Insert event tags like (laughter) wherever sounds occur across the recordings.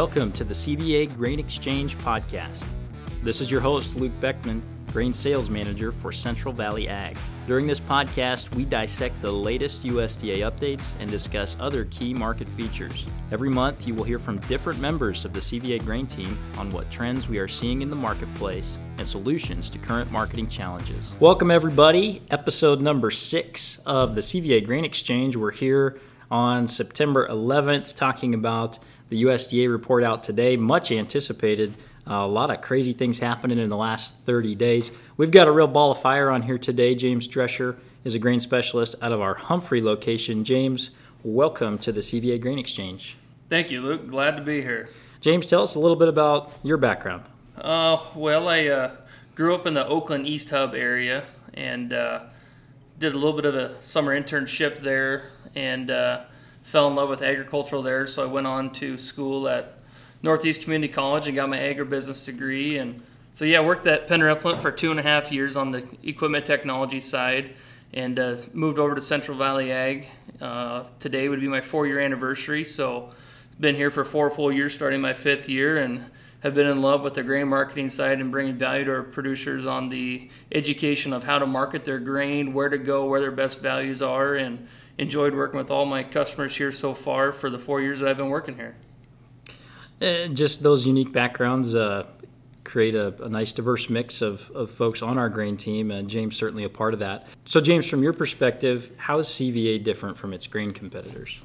Welcome to the CVA Grain Exchange Podcast. This is your host, Luke Beckman, Grain Sales Manager for Central Valley Ag. During this podcast, we dissect the latest USDA updates and discuss other key market features. Every month, you will hear from different members of the CVA Grain team on what trends we are seeing in the marketplace and solutions to current marketing challenges. Welcome, everybody. Episode number six of the CVA Grain Exchange. We're here on September 11th talking about the USDA report out today, much anticipated. Uh, a lot of crazy things happening in the last 30 days. We've got a real ball of fire on here today. James Drescher is a grain specialist out of our Humphrey location. James, welcome to the CVA Grain Exchange. Thank you, Luke. Glad to be here. James, tell us a little bit about your background. Uh, well, I uh, grew up in the Oakland East Hub area and uh, did a little bit of a summer internship there and uh, fell in love with agricultural there. So I went on to school at Northeast Community College and got my agribusiness degree. And so, yeah, I worked at Penner Implement for two and a half years on the equipment technology side and uh, moved over to Central Valley Ag. Uh, today would be my four year anniversary. So, been here for four full years, starting my fifth year, and have been in love with the grain marketing side and bringing value to our producers on the education of how to market their grain, where to go, where their best values are, and enjoyed working with all my customers here so far for the four years that I've been working here. Uh, just those unique backgrounds uh, create a, a, nice diverse mix of, of folks on our grain team, and James certainly a part of that. So, James, from your perspective, how is CVA different from its grain competitors?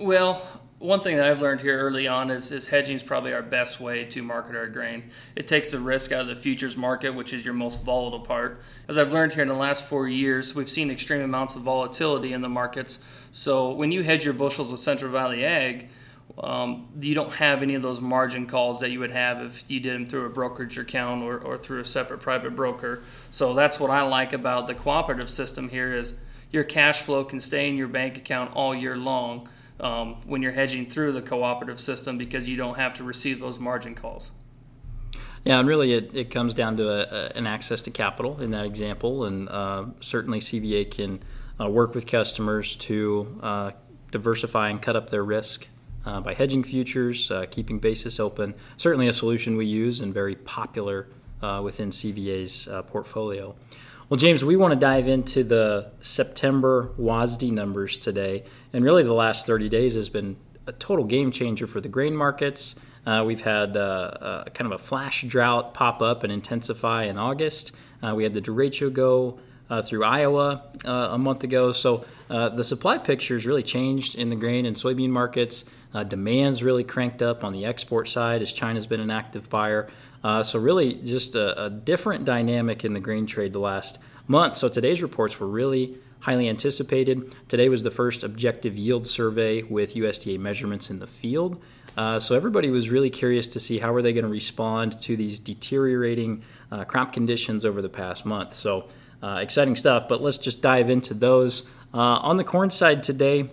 Well, one thing that I've learned here early on is, is hedging is probably our best way to market our grain. It takes the risk out of the futures market, which is your most volatile part. As I've learned here in the last four years, we've seen extreme amounts of volatility in the markets. So when you hedge your bushels with Central Valley Ag, um, you don't have any of those margin calls that you would have if you did them through a brokerage account or, or through a separate private broker. So that's what I like about the cooperative system here is your cash flow can stay in your bank account all year long um, when you're hedging through the cooperative system because you don't have to receive those margin calls. Yeah, and really it, it comes down to a, a, an access to capital in that example, and uh, certainly CVA can uh, work with customers to uh, diversify and cut up their risk uh, by hedging futures, uh, keeping basis open. Certainly a solution we use and very popular uh, within CVA's portfolio. Well, James, we want to dive into the September WASDE numbers today. And really, the last 30 days has been a total game changer for the grain markets. Uh, we've had uh, uh, kind of a flash drought pop up and intensify in August. Uh, we had the derecho go uh, through Iowa uh, a month ago. So the supply picture has really changed in the grain and soybean markets. demand's really cranked up on the export side as China's been an active buyer. Uh, so really, just a, a, different dynamic in the grain trade the last month. So today's reports were really highly anticipated. Today was the first objective yield survey with USDA measurements in the field. Uh, so everybody was really curious to see how are they going to respond to these deteriorating uh, crop conditions over the past month. So uh, exciting stuff. But let's just dive into those. Uh, on the corn side today,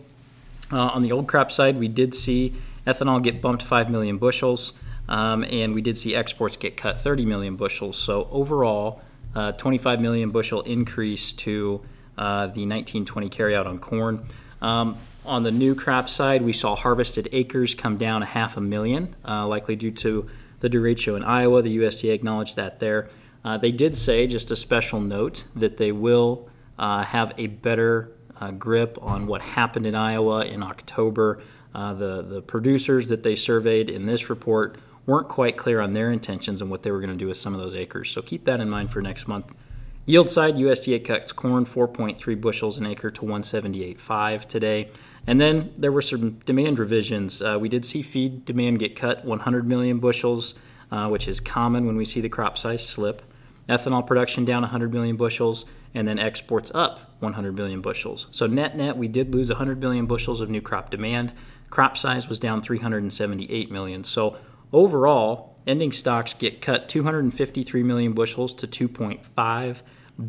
uh, on the old crop side, we did see ethanol get bumped 5 million bushels. Um, and we did see exports get cut 30 million bushels. So overall, uh, 25 million bushel increase to uh, the 1920 carryout on corn. Um, on the new crop side, we saw harvested acres come down a half a million, uh, likely due to the derecho in Iowa. The USDA acknowledged that there. Uh, they did say, just a special note, that they will uh, have a better uh, grip on what happened in Iowa in October. the, the producers that they surveyed in this report weren't quite clear on their intentions and what they were going to do with some of those acres. So keep that in mind for next month. Yield side, USDA cuts corn 4.3 bushels an acre to 178.5 today. And then there were some demand revisions. Uh, we did see feed demand get cut 100 million bushels, uh, which is common when we see the crop size slip. Ethanol production down 100 million bushels, and then exports up 100 million bushels. So net net, we did lose 100 million bushels of new crop demand. Crop size was down 378 million. So Overall, ending stocks get cut 253 million bushels to 2.5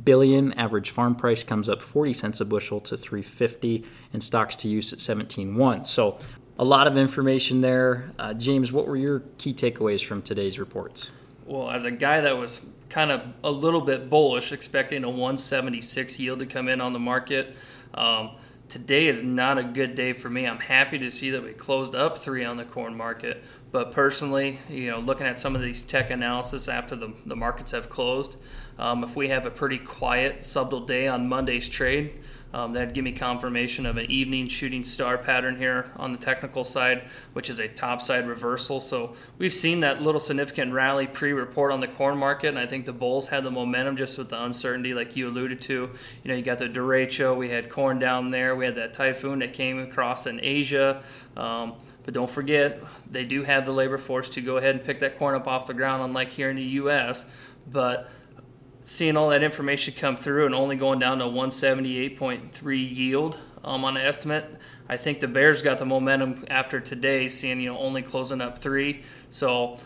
billion. Average farm price comes up 40 cents a bushel to 350, and stocks to use at 17.1. So a lot of information there. Uh, James, what were your key takeaways from today's reports? Well, as a guy that was kind of a little bit bullish, expecting a 176 yield to come in on the market. Um, today is not a good day for me. I'm happy to see that we closed up three on the corn market, But personally, you know, looking at some of these tech analysis after the, the markets have closed, um, if we have a pretty quiet, subtle day on Monday's trade, um, that'd give me confirmation of an evening shooting star pattern here on the technical side, which is a topside reversal. So we've seen that little significant rally pre-report on the corn market, and I think the bulls had the momentum just with the uncertainty, like you alluded to. You know, you got the derecho, we had corn down there, we had that typhoon that came across in Asia. Um, but don't forget, they do have the labor force to go ahead and pick that corn up off the ground, unlike here in the U.S. But seeing all that information come through and only going down to 178.3 yield um, on an estimate, I think the Bears got the momentum after today, seeing you know only closing up three. So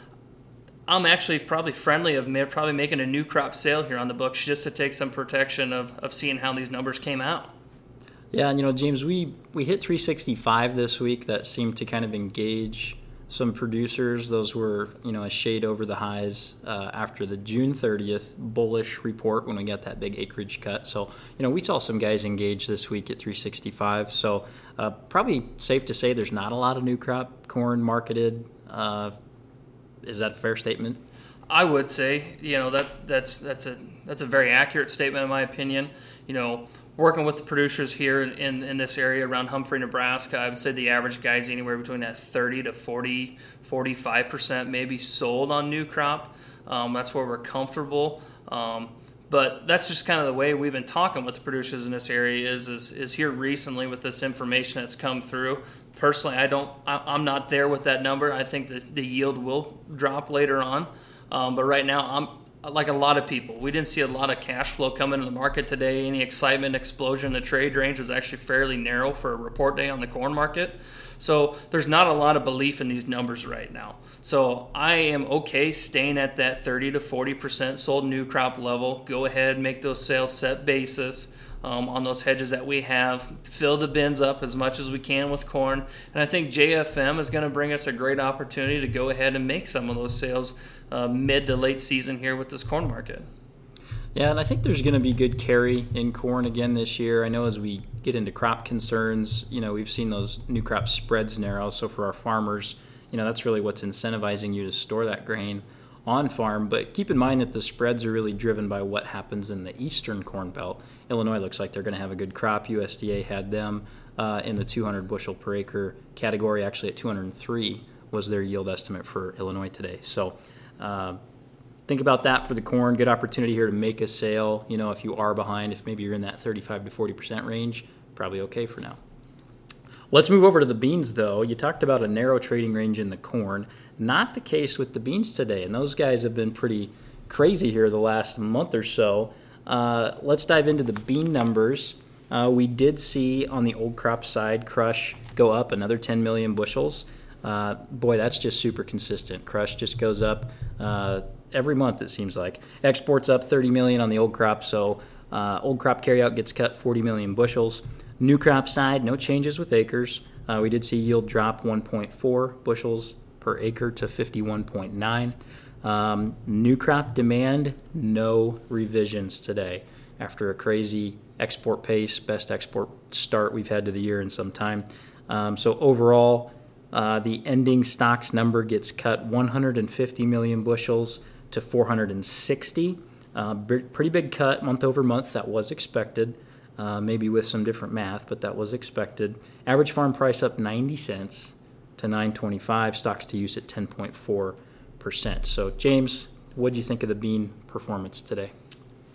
I'm actually probably friendly of probably making a new crop sale here on the books just to take some protection of, of seeing how these numbers came out. Yeah, and you know, James, we we hit 365 this week. That seemed to kind of engage some producers. Those were, you know, a shade over the highs uh, after the June 30th bullish report when we got that big acreage cut. So, you know, we saw some guys engage this week at 365. So, uh, probably safe to say there's not a lot of new crop corn marketed. Uh, is that a fair statement? I would say, you know, that that's that's a that's a very accurate statement in my opinion. You know, working with the producers here in, in this area around Humphrey, Nebraska, I would say the average guy's anywhere between that 30 to 40, 45% maybe sold on new crop. Um, that's where we're comfortable. Um, but that's just kind of the way we've been talking with the producers in this area is, is, is here recently with this information that's come through. Personally, I don't, I, am not there with that number. I think that the yield will drop later on. Um, but right now, I'm, like a lot of people. We didn't see a lot of cash flow coming into the market today. Any excitement, explosion. The trade range was actually fairly narrow for a report day on the corn market. So there's not a lot of belief in these numbers right now. So I am okay staying at that 30 to 40% sold new crop level. Go ahead, make those sales set basis um, on those hedges that we have. Fill the bins up as much as we can with corn. And I think JFM is going to bring us a great opportunity to go ahead and make some of those sales uh, mid to late season here with this corn market. Yeah, and I think there's going to be good carry in corn again this year. I know as we get into crop concerns, you know, we've seen those new crop spreads narrow. So for our farmers, you know, that's really what's incentivizing you to store that grain on farm. But keep in mind that the spreads are really driven by what happens in the eastern corn belt. Illinois looks like they're going to have a good crop. USDA had them uh, in the 200 bushel per acre category, actually at 203 was their yield estimate for Illinois today. So uh, think about that for the corn. Good opportunity here to make a sale. You know, if you are behind, if maybe you're in that 35 to 40% range, probably okay for now. Let's move over to the beans, though. You talked about a narrow trading range in the corn. Not the case with the beans today, and those guys have been pretty crazy here the last month or so. Uh, let's dive into the bean numbers. Uh, we did see on the old crop side crush go up another 10 million bushels. Uh, boy, that's just super consistent. Crush just goes up uh, every month, it seems like. Exports up 30 million on the old crop, so uh, old crop carryout gets cut 40 million bushels. New crop side, no changes with acres. Uh, we did see yield drop 1.4 bushels per acre to 51.9. Um, new crop demand, no revisions today after a crazy export pace, best export start we've had to the year in some time. Um, so overall, uh, the ending stocks number gets cut 150 million bushels to 460. Uh, pretty big cut month over month. That was expected, uh, maybe with some different math, but that was expected. Average farm price up 90 cents to 925. Stocks to use at 10.4 percent. So, James, what do you think of the bean performance today?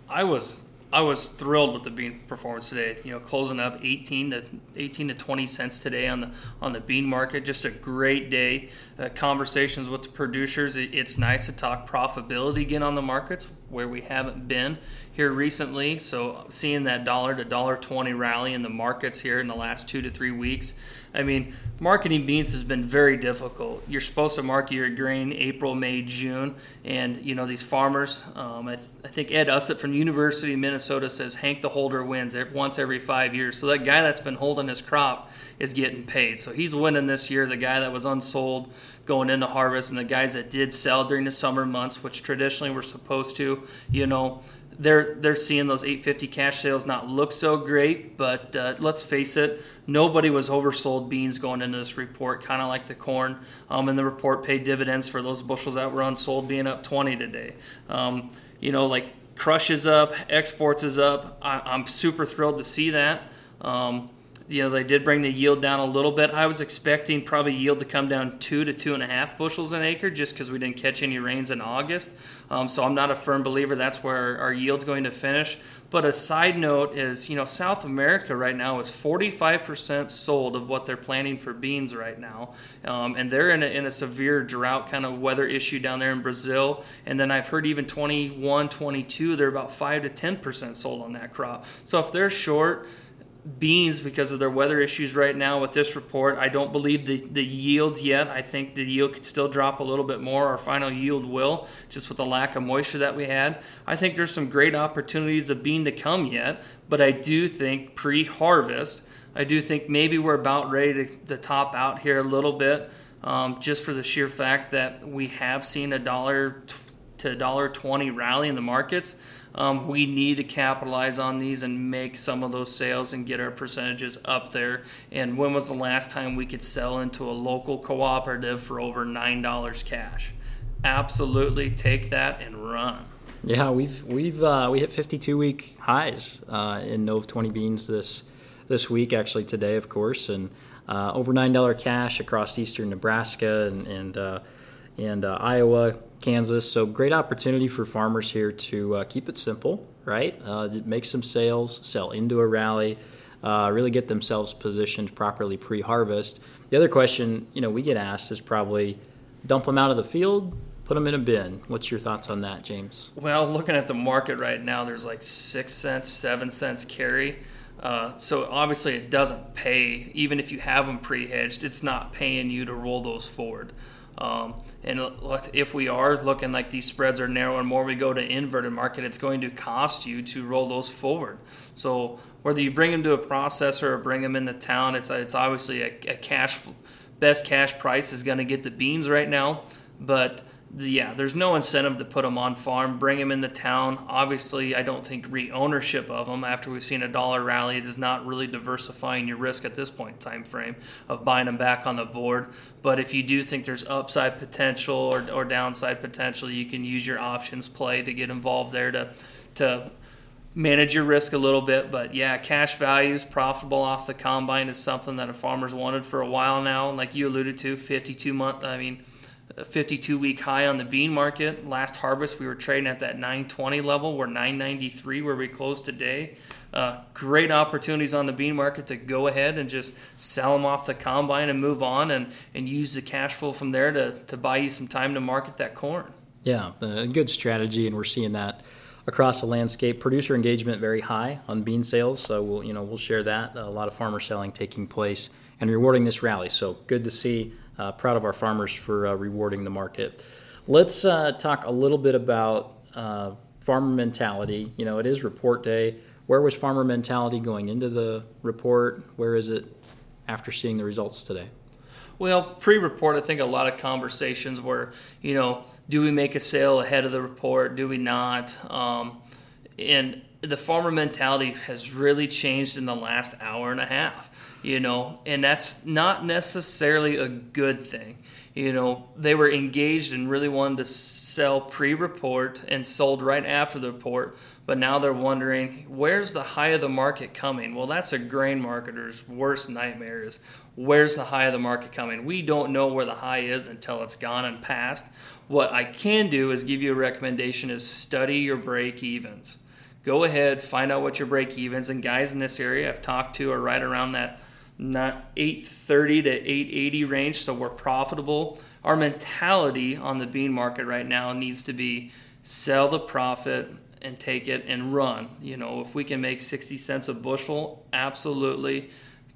I was I was thrilled with the bean performance today. You know, closing up 18 to 18 to 20 cents today on the on the bean market. Just a great day. Uh, conversations with the producers. It, it's nice to talk profitability again on the markets where we haven't been here recently. So seeing that dollar to dollar 20 rally in the markets here in the last two to three weeks. I mean, marketing beans has been very difficult. You're supposed to market your grain April, May, June, and you know these farmers. Um, I, th- I, think Ed Usset from University of Minnesota says Hank the holder wins once every five years. So that guy that's been holding his crop is getting paid. So he's winning this year. The guy that was unsold going into harvest, and the guys that did sell during the summer months, which traditionally were supposed to, you know they're they're seeing those 850 cash sales not look so great, but uh, let's face it, nobody was oversold beans going into this report, kind of like the corn. Um, and the report paid dividends for those bushels that were unsold, being up 20 today. Um, you know, like crush is up, exports is up. I, am super thrilled to see that. Um, you know, they did bring the yield down a little bit. I was expecting probably yield to come down two to two and a half bushels an acre just because we didn't catch any rains in August. Um, so I'm not a firm believer that's where our yield's going to finish. But a side note is, you know, South America right now is 45% sold of what they're planting for beans right now. Um, and they're in a, in a severe drought kind of weather issue down there in Brazil. And then I've heard even 21, 22, they're about 5 to 10% sold on that crop. So if they're short, beans because of their weather issues right now with this report. I don't believe the, the yields yet. I think the yield could still drop a little bit more. Our final yield will, just with the lack of moisture that we had. I think there's some great opportunities of bean to come yet, but I do think pre harvest, I do think maybe we're about ready to, to top out here a little bit. Um, just for the sheer fact that we have seen a dollar to dollar twenty rally in the markets um, we need to capitalize on these and make some of those sales and get our percentages up there. And when was the last time we could sell into a local cooperative for over nine dollars cash? Absolutely, take that and run. Yeah, we've we've uh, we hit 52 week highs uh, in Nov 20 beans this this week, actually today, of course, and uh, over nine dollar cash across eastern Nebraska and and uh, and uh, Iowa, Kansas. So great opportunity for farmers here to uh, keep it simple, right? Uh, make some sales, sell into a rally, uh, really get themselves positioned properly pre-harvest. The other question, you know, we get asked is probably dump them out of the field, put them in a bin. What's your thoughts on that, James? Well, looking at the market right now, there's like six cents, seven cents carry. Uh, so obviously it doesn't pay even if you have them pre-hedged it's not paying you to roll those forward um, and if we are looking like these spreads are narrowing more, we go to inverted market, it's going to cost you to roll those forward. So whether you bring them to a processor or bring them into town, it's it's obviously a, a cash best cash price is going to get the beans right now, but yeah, there's no incentive to put them on farm, bring them into town. Obviously, I don't think re-ownership of them after we've seen a dollar rally is not really diversifying your risk at this point in time frame of buying them back on the board. But if you do think there's upside potential or, or downside potential, you can use your options play to get involved there to to manage your risk a little bit. But yeah, cash values profitable off the combine is something that a farmer's wanted for a while now. And Like you alluded to, 52 month. I mean 52 week high on the bean market. Last harvest, we were trading at that 920 level. We're 993 where we closed today. Uh, great opportunities on the bean market to go ahead and just sell them off the combine and move on and, and use the cash flow from there to, to buy you some time to market that corn. Yeah, a good strategy, and we're seeing that across the landscape. Producer engagement very high on bean sales, so we'll you know we'll share that. A lot of farmer selling taking place and rewarding this rally. So good to see uh, proud of our farmers for uh, rewarding the market. Let's uh, talk a little bit about uh, farmer mentality. You know, it is report day. Where was farmer mentality going into the report? Where is it after seeing the results today? Well, pre-report, I think a lot of conversations were, you know, do we make a sale ahead of the report? Do we not? Um, and the farmer mentality has really changed in the last hour and a half you know, and that's not necessarily a good thing. You know, they were engaged and really wanted to sell pre report and sold right after the report, but now they're wondering where's the high of the market coming? Well, that's a grain marketer's worst nightmare is where's the high of the market coming? We don't know where the high is until it's gone and passed. What I can do is give you a recommendation is study your break evens. Go ahead, find out what your break evens and guys in this area I've talked to are right around that not 830 to 880 range, so we're profitable. Our mentality on the bean market right now needs to be sell the profit and take it and run. You know, if we can make 60 cents a bushel, absolutely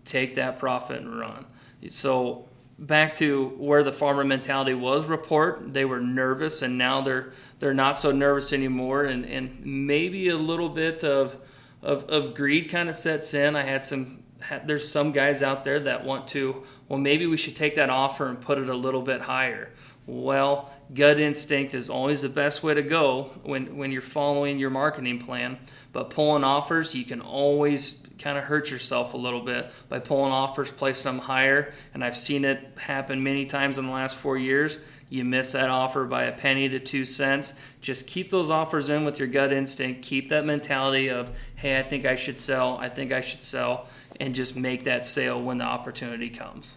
take that profit and run. So back to where the farmer mentality was report, they were nervous and now they're they're not so nervous anymore and, and maybe a little bit of of, of greed kind of sets in. I had some there's some guys out there that want to well maybe we should take that offer and put it a little bit higher well gut instinct is always the best way to go when, when you're following your marketing plan. But pulling offers, you can always kind of hurt yourself a little bit by pulling offers, placing them higher. And I've seen it happen many times in the last four years. You miss that offer by a penny to two cents. Just keep those offers in with your gut instinct. Keep that mentality of, hey, I think I should sell. I think I should sell. And just make that sale when the opportunity comes.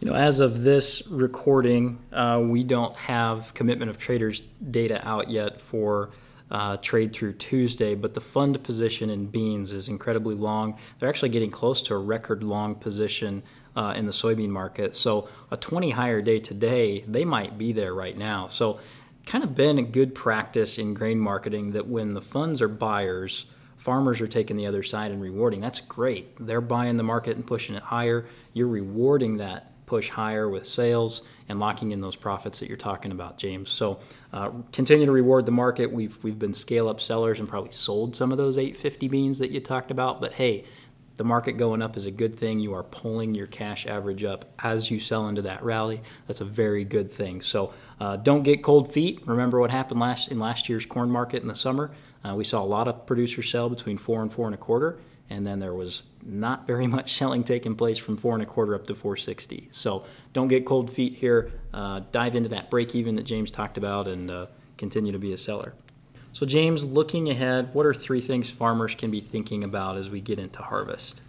You know, as of this recording, uh, we don't have commitment of traders data out yet for uh, trade through Tuesday, but the fund position in beans is incredibly long. They're actually getting close to a record long position uh, in the soybean market. So a 20 higher day today, they might be there right now. So kind of been a good practice in grain marketing that when the funds are buyers, farmers are taking the other side and rewarding. That's great. They're buying the market and pushing it higher. You're rewarding that push higher with sales and locking in those profits that you're talking about, James. So uh, continue to reward the market. We've we've been scale up sellers and probably sold some of those 850 beans that you talked about. But hey, the market going up is a good thing. You are pulling your cash average up as you sell into that rally. That's a very good thing. So uh, don't get cold feet. Remember what happened last in last year's corn market in the summer. Uh, we saw a lot of producers sell between four and four and a quarter and then there was not very much (laughs) selling taking place from four and a quarter up to 460. So don't get cold feet here. Uh, dive into that break even that James talked about and uh, continue to be a seller. So, James, looking ahead, what are three things farmers can be thinking about as we get into harvest?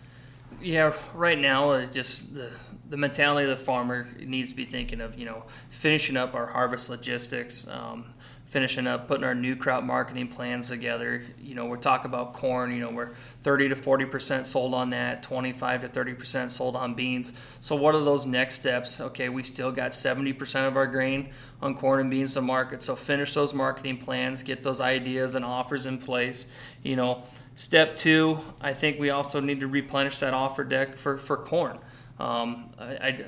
Yeah, right now, uh, just the, the mentality of the farmer needs to be thinking of, you know, finishing up our harvest logistics. Um, finishing up putting our new crop marketing plans together. You know, we're talking about corn, you know, we're 30 to 40% sold on that, 25 to 30% sold on beans. So what are those next steps? Okay, we still got 70% of our grain on corn and beans to market. So finish those marketing plans, get those ideas and offers in place. You know, step 2, I think we also need to replenish that offer deck for for corn. Um, I, I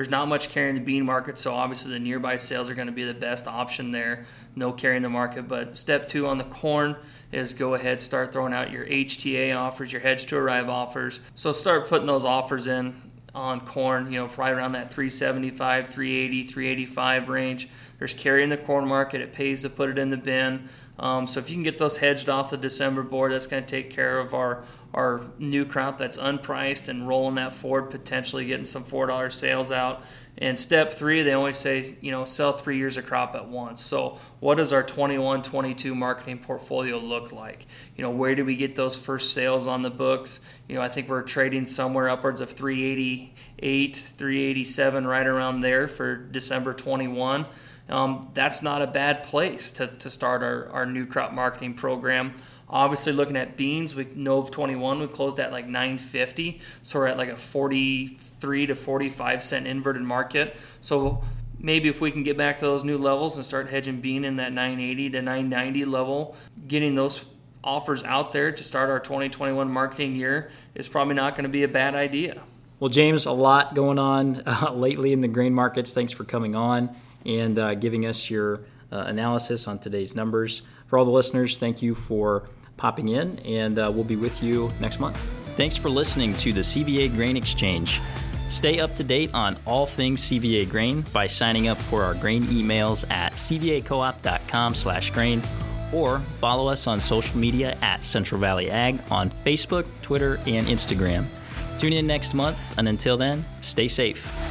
there's not much carry in the bean market, so obviously the nearby sales are going to be the best option there. No carry in the market. But step two on the corn is go ahead, start throwing out your HTA offers, your hedge to arrive offers. So start putting those offers in on corn, you know, right around that 375, 380, 385 range. There's carry in the corn market. It pays to put it in the bin. Um, so if you can get those hedged off the December board, that's going to take care of our our new crop that's unpriced and rolling that forward, potentially getting some four dollar sales out. And step three, they always say, you know, sell three years of crop at once. So, what does our 21 22 marketing portfolio look like? You know, where do we get those first sales on the books? You know, I think we're trading somewhere upwards of 388, 387, right around there for December 21. Um, that's not a bad place to, to start our, our new crop marketing program. Obviously, looking at beans, we Nov 21, we closed at like 950, so we're at like a 43 to 45 cent inverted market. So maybe if we can get back to those new levels and start hedging bean in that 980 to 990 level, getting those offers out there to start our 2021 marketing year is probably not going to be a bad idea. Well, James, a lot going on uh, lately in the grain markets. Thanks for coming on and uh, giving us your uh, analysis on today's numbers. For all the listeners, thank you for popping in, and uh, we'll be with you next month. Thanks for listening to the CVA Grain Exchange. Stay up to date on all things CVA grain by signing up for our grain emails at cvacoop.com/grain or follow us on social media at Central Valley Ag on Facebook, Twitter, and Instagram. Tune in next month, and until then, stay safe.